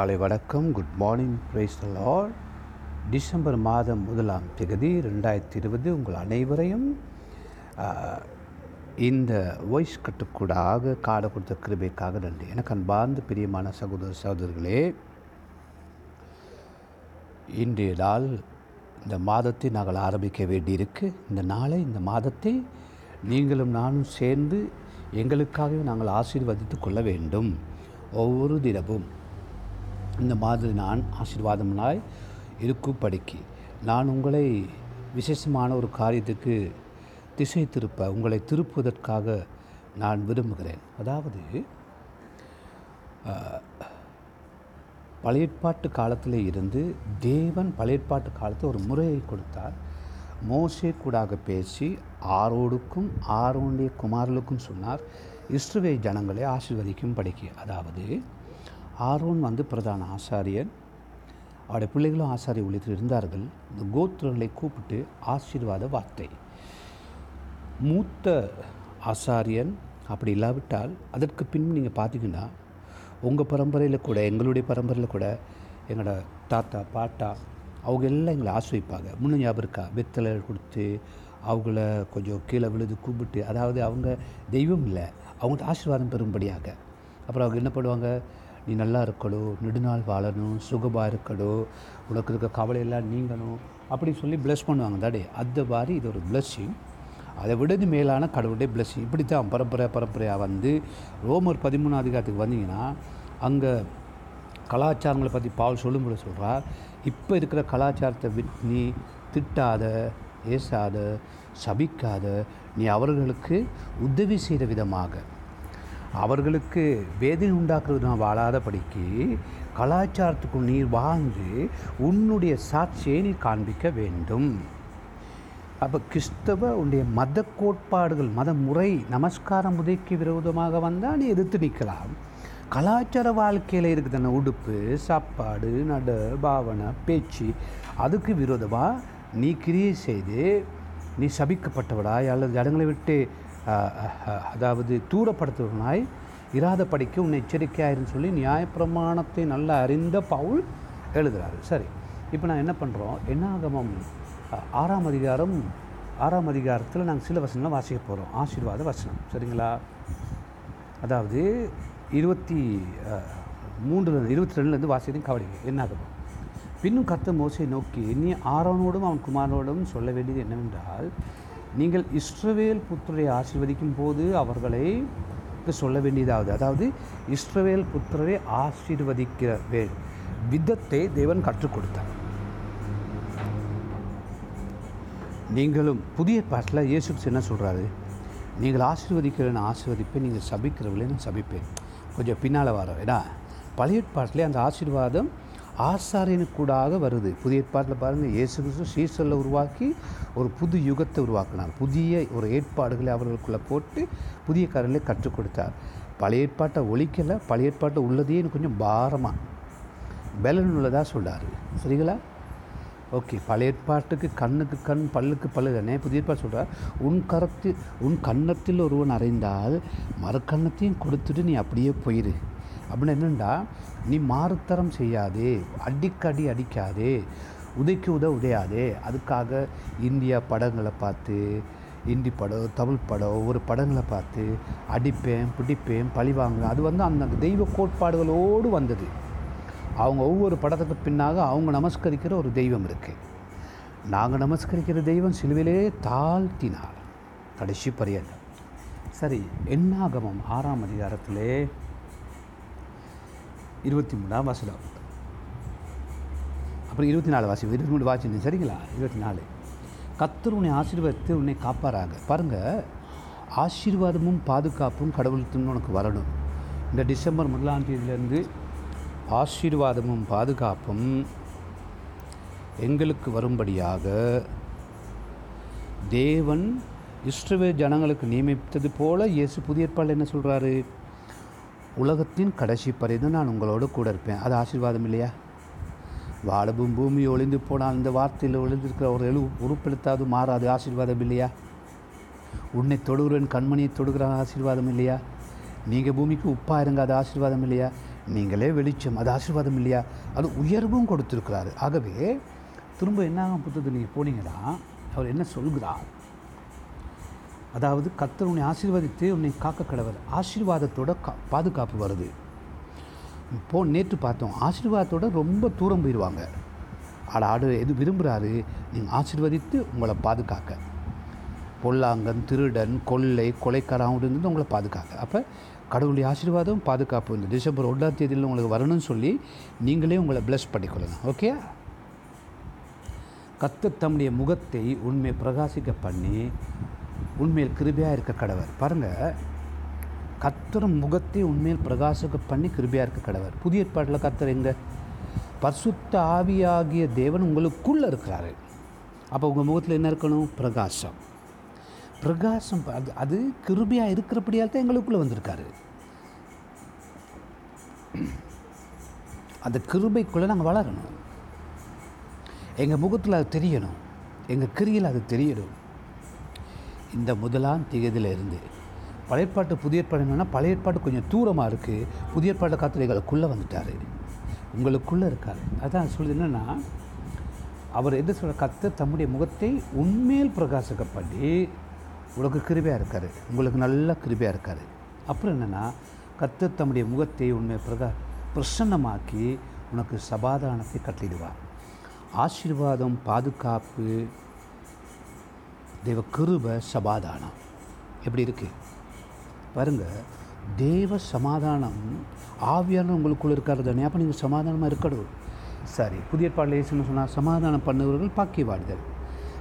காலை வணக்கம். Good morning praise all lord December மாதம் முதலாம் திகதி ரெண்டாயிரத்தி இருபது. உங்கள் அனைவரையும் இந்த வாய்ஸ் கட்டுக்கூடாக காட கொடுத்த கிருபைக்காக நன்றி. எனக்கு அன்பார்ந்த பிரியமான சகோதர சகோதரர்களே இன்றைய நாள் இந்த மாதத்தை நாங்கள் ஆரம்பிக்க வேண்டியிருக்கு. இந்த நாளை இந்த மாதத்தை நீங்களும் நானும் சேர்ந்து எங்களுக்காகவே நாங்கள் ஆசீர்வதித்து கொள்ள வேண்டும். ஒவ்வொரு தினமும் இந்த மாதிரி நான் ஆசீர்வாதம்னாய் இருக்கும்படிக்கு நான் உங்களை விசேஷமான ஒரு காரியத்துக்கு திசை திருப்ப உங்களை திருப்புவதற்காக நான் விரும்புகிறேன். அதாவது பழையற்பாட்டு காலத்தில் இருந்து தேவன் பழையற்பாட்டு காலத்தில் ஒரு முறையை கொடுத்தார். மோசே கூடாக பேசி ஆரோடுக்கும் ஆரோனுடைய குமாரலுக்கும் சொன்னார் இஸ்ரவே ஜனங்களை ஆசீர்வதிக்கும் படிக்க. அதாவது ஆரோன் வந்து பிரதான ஆசாரியன் அவருடைய பிள்ளைகளும் ஆசாரிய ஊழியத்தில் இருந்தார்கள். இந்த கோத்திரங்களை கூப்பிட்டு ஆசீர்வாத வார்த்தை. மூத்த ஆசாரியன் அப்படி இல்லாவிட்டால் அதற்கு பின் நீங்கள் பார்த்தீங்கன்னா உங்கள் பரம்பரையில் கூட எங்களுடைய பரம்பரையில் கூட எங்களோட தாத்தா பாட்டா அவங்க எல்லாம் எங்களை ஆசிரிப்பாங்க முன்ன ஞாபகம் இருக்கா? வெத்தலை கொடுத்து அவங்கள கொஞ்சம் கீழே விழுது கூப்பிட்டு அதாவது அவங்க தெய்வம் இல்லை அவங்கள்ட்ட ஆசீர்வாதம் பெறும்படியாக. அப்புறம் அவங்க என்ன பண்ணுவாங்க? நீ நல்லா இருக்கணும் நெடுநாள் வாழணும் சுகமாக இருக்கணும் உனக்கு இருக்க கவலையெல்லாம் நீங்கணும் அப்படின்னு சொல்லி ப்ளஸ் பண்ணுவாங்க. தாடே அந்த மாதிரி இது ஒரு பிளஸ்ஸிங் அதை விடது மேலான கடவுளுடைய பிளஸ்ஸிங் இப்படி தான் பரம்பரை பரம்பரையாக வந்து ரோமர் பதிமூணு அதிகாரத்துக்கு வந்தீங்கன்னா அங்கே கலாச்சாரங்களை பற்றி பால் சொல்லும்போது சொல்கிறார் இப்போ இருக்கிற கலாச்சாரத்தை விட் நீ திட்டாத ஏசாத சபிக்காத நீ அவர்களுக்கு உதவி செய்த விதமாக. அவர்களுக்கு வேதனை உண்டாக்குறது நான் வாழாதபடிக்கு கலாச்சாரத்துக்குள் நீர் வாழ்ந்து உன்னுடைய சாட்சியை நீ காண்பிக்க வேண்டும். அப்போ கிறிஸ்தவ உன்னுடைய மத கோட்பாடுகள் மத முறை நமஸ்கார முறைக்கு விரோதமாக வந்தால் நீ எதிர்த்து நிற்கலாம். கலாச்சார வாழ்க்கையில் இருக்குதான உடுப்பு சாப்பாடு நட பாவனை பேச்சு அதுக்கு விரோதமாக நீ கிரியை செய்து நீ சபிக்கப்பட்டவடாய் அல்லது இடங்களை விட்டு அதாவது தூரப்படுத்துவனாய் இராத படிக்க உன்னை எச்சரிக்கையாயிருன்னு சொல்லி நியாயப்பிரமாணத்தை நல்லா அறிந்த பவுல் எழுதுகிறாரு சரி இப்போ நான் என்ன பண்ணுறோம் என்னாகமம்? ஆறாம் அதிகாரம் ஆறாம் அதிகாரத்தில் நாங்கள் சில வசனங்களை வாசிக்க போகிறோம் ஆசீர்வாத வசனம். சரிங்களா? அதாவது இருபத்தி மூன்று இருபத்தி ரெண்டுலேருந்து வாசியதையும் கவலைங்க என்னாகமம்? பின்னும் கத்த மோசை நோக்கி நீ ஆரோனோடும் அவன் குமாரனோடும் சொல்ல வேண்டியது என்னவென்றால் நீங்கள் இஸ்ரவேல் புத்தரை ஆசீர்வதிக்கும் போது அவர்களை சொல்ல வேண்டியதாவது. அதாவது இஸ்ரவேல் புத்திரரை ஆசீர்வதிக்கிற வே விதத்தை தேவன் கற்றுக் கொடுத்தார். நீங்களும் புதிய பாட்டில் இயேசு என்ன சொல்கிறாரு நீங்கள் ஆசீர்வதிக்கிறேன்னு ஆசீர்வதிப்பேன் நீங்கள் சபிக்கிறவர்களே நான் சபிப்பேன். கொஞ்சம் பின்னால் வரோம் ஏன்னா பழைய பாட்டிலே அந்த ஆசீர்வாதம் ஆசாரியனுக்கூடாக வருது. புதிய ஏற்பாட்டில் பாருங்கள் இயேசு கிறிஸ்து சீசலில் உருவாக்கி ஒரு புது யுகத்தை உருவாக்கினார். புதிய ஒரு ஏற்பாடுகளை அவர்களுக்குள்ளே போட்டு புதிய காரியங்களை கற்றுக் கொடுத்தார். பழைய ஏற்பாட்டை ஒழிக்கலை பழைய ஏற்பாட்டை உள்ளதையே எனக்கு கொஞ்சம் பாரமாக பலன் உள்ளதாக சொல்கிறார் சரிங்களா? ஓகே பழைய ஏற்பாட்டுக்கு கண்ணுக்கு கண் பல்லுக்கு பல்லு. தானே புதிய ஏற்பாடு சொல்கிறார் உன் கரத்து உன் கன்னத்தில் ஒருவன் அறைந்தால் மறுக்கன்னத்தையும் கொடுத்துட்டு நீ அப்படியே போயிரு. அப்படின்னு என்னென்னா நீ மாறுத்தரம் செய்யாதே அடிக்கடி அடிக்காதே உதைக்கு உத உதையாதே. அதுக்காக இந்தியா படங்களை பார்த்து இந்தி படம் தமிழ் படம் ஒவ்வொரு படங்களை பார்த்து அடிப்பேன் பிடிப்பேன் பழி வாங்குவேன். அது வந்து அந்த தெய்வ கோட்பாடுகளோடு வந்தது. அவங்க ஒவ்வொரு படத்துக்கு பின்னாக அவங்க நமஸ்கரிக்கிற ஒரு தெய்வம் இருக்குது நாங்கள் நமஸ்கரிக்கிற தெய்வம் சிலுவிலே தாழ்த்தினார். கடைசி பரியல் சரி என்னாகமம்? ஆறாம் அதிகாரத்திலே இருபத்தி மூணாம் வசனம். அப்புறம் இருபத்தி நாலு வாசி இருபத்தி மூணு வாசி சரிங்களா? இருபத்தி நாலு. கத்தர் உன்னை ஆசீர்வாதத்தை உன்னை காப்பாராங்க. பாருங்கள் ஆசீர்வாதமும் பாதுகாப்பும் கடவுளுக்கு உனக்கு வரணும். இந்த டிசம்பர் முதலாம் தேதியிலேருந்து ஆசீர்வாதமும் பாதுகாப்பும் எங்களுக்கு வரும்படியாக தேவன் இஸ்ரவே ஜனங்களுக்கு நியமித்தது போல இயேசு புதிய ஏற்பாடு என்ன சொல்கிறாரு உலகத்தின் கடைசி பரிந்து நான் உங்களோடு கூட இருப்பேன். அது ஆசீர்வாதம் இல்லையா? வாழவும் பூமி ஒளிந்து போனால் இந்த வார்த்தையில் ஒளிந்திருக்கிற ஒரு எழு உறுப்பெடுத்தாவது மாறாது ஆசீர்வாதம் இல்லையா? உன்னை தொடுகிறேன் கண்மணியை தொடுகிற ஆசீர்வாதம் இல்லையா? நீங்கள் பூமிக்கு உப்பாக இருங்க அது ஆசீர்வாதம் இல்லையா? நீங்களே வெளிச்சம் அது ஆசீர்வாதம் இல்லையா? அது உயர்வும் கொடுத்துருக்கிறாரு. ஆகவே திரும்ப என்னாகும் புத்தகத்தில் நீங்கள் போனீங்கன்னா அவர் என்ன சொல்கிறார்? அதாவது கத்தர் உன்னை ஆசீர்வதித்து உன்னை காக்க கடவர். ஆசீர்வாதத்தோட கா பாதுகாப்பு வருது. போ நேற்று பார்த்தோம். ஆசீர்வாதத்தோட ரொம்ப தூரம் போயிடுவாங்க ஆட ஆடு எது விரும்புகிறாரு நீங்கள் ஆசீர்வதித்து உங்களை பாதுகாக்க. பொல்லாங்கன் திருடன் கொள்ளை கொலைக்காரன் இருந்து உங்களை பாதுகாக்க. அப்போ கடவுளுடைய ஆசீர்வாதம் பாதுகாப்பு இந்த டிசம்பர் ஒன்றாம் தேதியில் உங்களுக்கு வரணும்னு சொல்லி நீங்களே உங்களை ப்ளஸ் பண்ணிக்கொள்ளுங்க ஓகே கத்த தம்முடைய முகத்தை உண்மை பிரகாசிக்க பண்ணி உண்மையில் கிருபையாக இருக்க கடவர். பாருங்கள் கத்தர் முகத்தை உண்மையில் பிரகாசக பண்ணி கிருபையாக இருக்க கடவர். புதிய ஏற்பாட்டில் கத்தர் எங்கே? பரிசுத்த ஆவியாகிய தேவன் உங்களுக்குள்ளே இருக்கிறாரு. அப்போ உங்கள் முகத்தில் என்ன இருக்கணும்? பிரகாசம். பிரகாசம் அது அது கிருபையாக இருக்கிறபடியால் தான் எங்களுக்குள்ளே வந்திருக்காரு. அந்த கிருபைக்குள்ளே நாங்கள் வளரணும். எங்கள் முகத்தில் அது தெரியணும். எங்கள் கிரியில் அது தெரியணும். இந்த முதலாம் திகதியில் இருந்து பழையற்பாட்டு புதிய ஏற்பாடு என்னென்னா பழைய ஏற்பாடு கொஞ்சம் தூரமாக இருக்குது புதிய ஏற்பாடு காத்துல எங்களுக்குள்ளே வந்துட்டார். உங்களுக்குள்ளே இருக்கார். அதான் சொல்லுது என்னென்னா அவர் எது சொல்கிற கத்த தம்முடைய முகத்தை உண்மையில் பிரகாசிக்கப்படி உங்களுக்கு உனக்கு கிருபையாக இருக்கார். உங்களுக்கு நல்ல கிருபையாக இருக்கார். அப்புறம் என்னென்னா கத்து தம்முடைய முகத்தை உண்மையை பிரகா பிரசன்னமாக்கி உனக்கு சமாதானத்தை கட்டிடுவார். ஆசீர்வாதம் பாதுகாப்பு தேவ கிருப சமாதானம் எப்படி இருக்குது பாருங்கள் தேவ சமாதானம் ஆவியான உங்களுக்குள்ளே இருக்கிறது தானே அப்போ நீங்கள் சமாதானமாக இருக்கணும். சரி புதிய பாடல சொன்னால் சமாதானம் பண்ணுகிறவர்கள் வாழ்தல்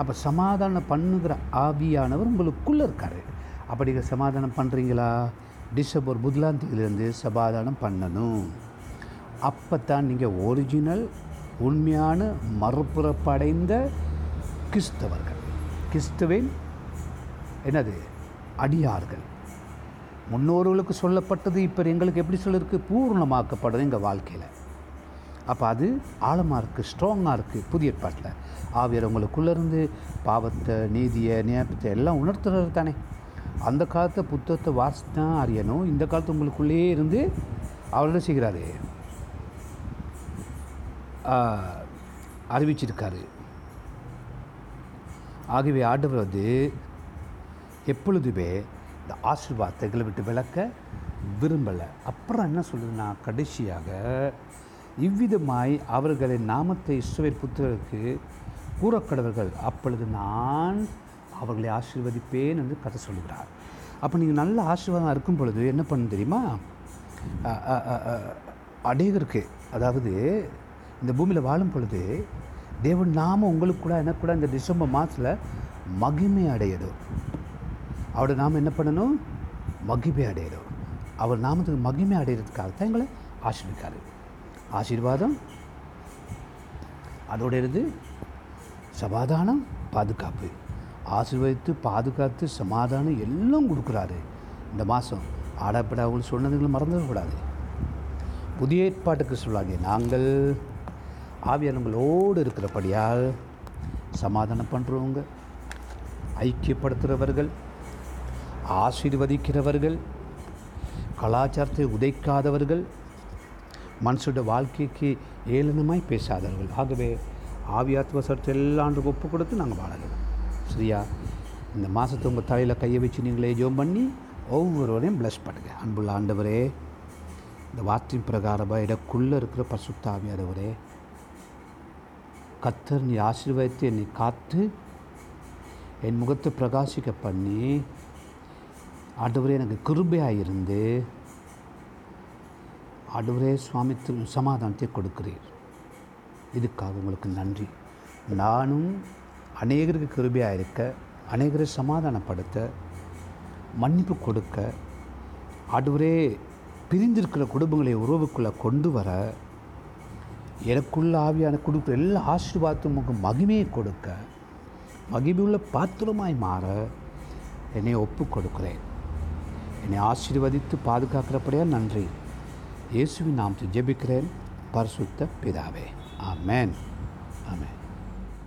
அப்போ சமாதானம் பண்ணுகிற ஆவியானவர் உங்களுக்குள்ளே இருக்கார். அப்படி நீங்கள் சமாதானம் பண்ணுறீங்களா டிசம்பர் முதலாம் தேதியிலேருந்து சமாதானம் பண்ணணும். அப்போ தான் நீங்கள் ஒரிஜினல் உண்மையான மறுபுறப்படைந்த கிறிஸ்தவர்கள். கிறிஸ்துவின் என்னது? அடியார்கள். முன்னோர்களுக்கு சொல்லப்பட்டது இப்போ எங்களுக்கு எப்படி சொல்லிருக்கு? பூர்ணமாக்கப்படுது எங்கள் வாழ்க்கையில். அப்போ அது ஆழமாக இருக்குது ஸ்ட்ராங்காக இருக்குது புதிய ஏற்பாட்டில். ஆவியர் உங்களுக்குள்ளே இருந்து பாவத்தை நீதியை நியாயத்தை எல்லாம் உணர்த்துறது தானே. அந்த காலத்தை புத்தகத்தை வாசித்து தான் அறியணும் இந்த காலத்து உங்களுக்குள்ளேயே இருந்து அவர் என்ன செய்கிறாரு? அறிவிச்சிருக்காரு. ஆகவே ஆண்டவர் வந்து எப்பொழுதுமே இந்த ஆசீர்வாதங்களை விட்டு விளக்க விரும்பலை. அப்புறம் என்ன சொல்லுதுன்னா கடைசியாக இவ்விதமாய் அவர்களை நாமத்தை இஸ்ரவேல் புத்தகருக்கு கூறக்கடவர்கள் அப்பொழுது நான் அவர்களை ஆசீர்வதிப்பேன் என்று கதை சொல்கிறார் அப்போ நீங்கள் நல்ல ஆசீர்வாதம் இருக்கும் பொழுது என்ன பண்ணணும் தெரியுமா? அ- அநேகருக்கு அதாவது இந்த பூமியில் வாழும் பொழுது தேவன் நாம உங்களுக்கு கூட என்ன கூட இந்த டிசம்பர் மாதத்தில் மகிமை அடையணும் அவரை நாம் என்ன பண்ணணும்? மகிமை அடையணும் அவர் நாமத்துக்கு மகிமை அடைகிறதுக்காக தான் எங்களை ஆசீர்விக்காரு. ஆசீர்வாதம் அதோடு இருந்து சமாதானம் பாதுகாப்பு. ஆசீர்வதித்து பாதுகாத்து சமாதானம் எல்லாம் கொடுக்குறாரு. இந்த மாதம் ஆடப்பட அவங்க சொன்னதுங்களை மறந்துடக்கூடாது. புதிய ஏற்பாட்டுக்கு சொல்லாங்க நாங்கள் ஆவியானவங்களோடு இருக்கிறபடியால் சமாதானம் பண்ணுறவங்க ஐக்கியப்படுத்துகிறவர்கள் ஆசீர்வதிக்கிறவர்கள் கலாச்சாரத்தை உதைக்காதவர்கள் மனுஷோட வாழ்க்கைக்கு ஏளனமாய் பேசாதவர்கள். ஆகவே ஆவியாத்ம சட்டத்தை எல்லாம் ஒப்பு கொடுத்து நாங்கள் வாழலாம் சரியா? இந்த மாதத்தை உங்கள் தலையில் கையை வச்சு நீங்களே ஜோம் பண்ணி ஒவ்வொருவரையும் ப்ளஸ் பண்ணுங்கள் அன்புள்ள ஆண்டவரே இந்த வார்த்தையின் பிரகாரமாக இடக்குள்ளே இருக்கிற பசுத்தாவியாதவரே கத்தர் நீ ஆசீர்வாதத்தை என்னை காத்து என் முகத்தை பிரகாசிக்க பண்ணி. ஆண்டவரே எனக்கு கிருபையாக இருந்து. ஆண்டவரே சுவாமித்து சமாதானத்தை கொடுக்கிறீர். இதுக்காக உங்களுக்கு நன்றி. நானும் அநேகருக்கு கிருபையாக இருக்க அநேகரை சமாதானப்படுத்த மன்னிப்பு கொடுக்க ஆண்டவரே பிரிந்திருக்கிற குடும்பங்களை உறவுக்குள்ளே கொண்டு வர எனக்குள்ள ஆவியான கொடுக்குற எல்லா ஆசீர்வாதத்தும் உங்கள் மகிமையை கொடுக்க மகிமையுள்ள பாத்திரமாய் மாற என்னை ஒப்பு கொடுக்கிறேன் என்னை ஆசீர்வதித்து பாதுகாக்கிறப்படியா நன்றி. இயேசுவின் நாம் ஜெபிக்கிறேன். பரிசுத்த பிதாவே. ஆமேன். ஆமேன்.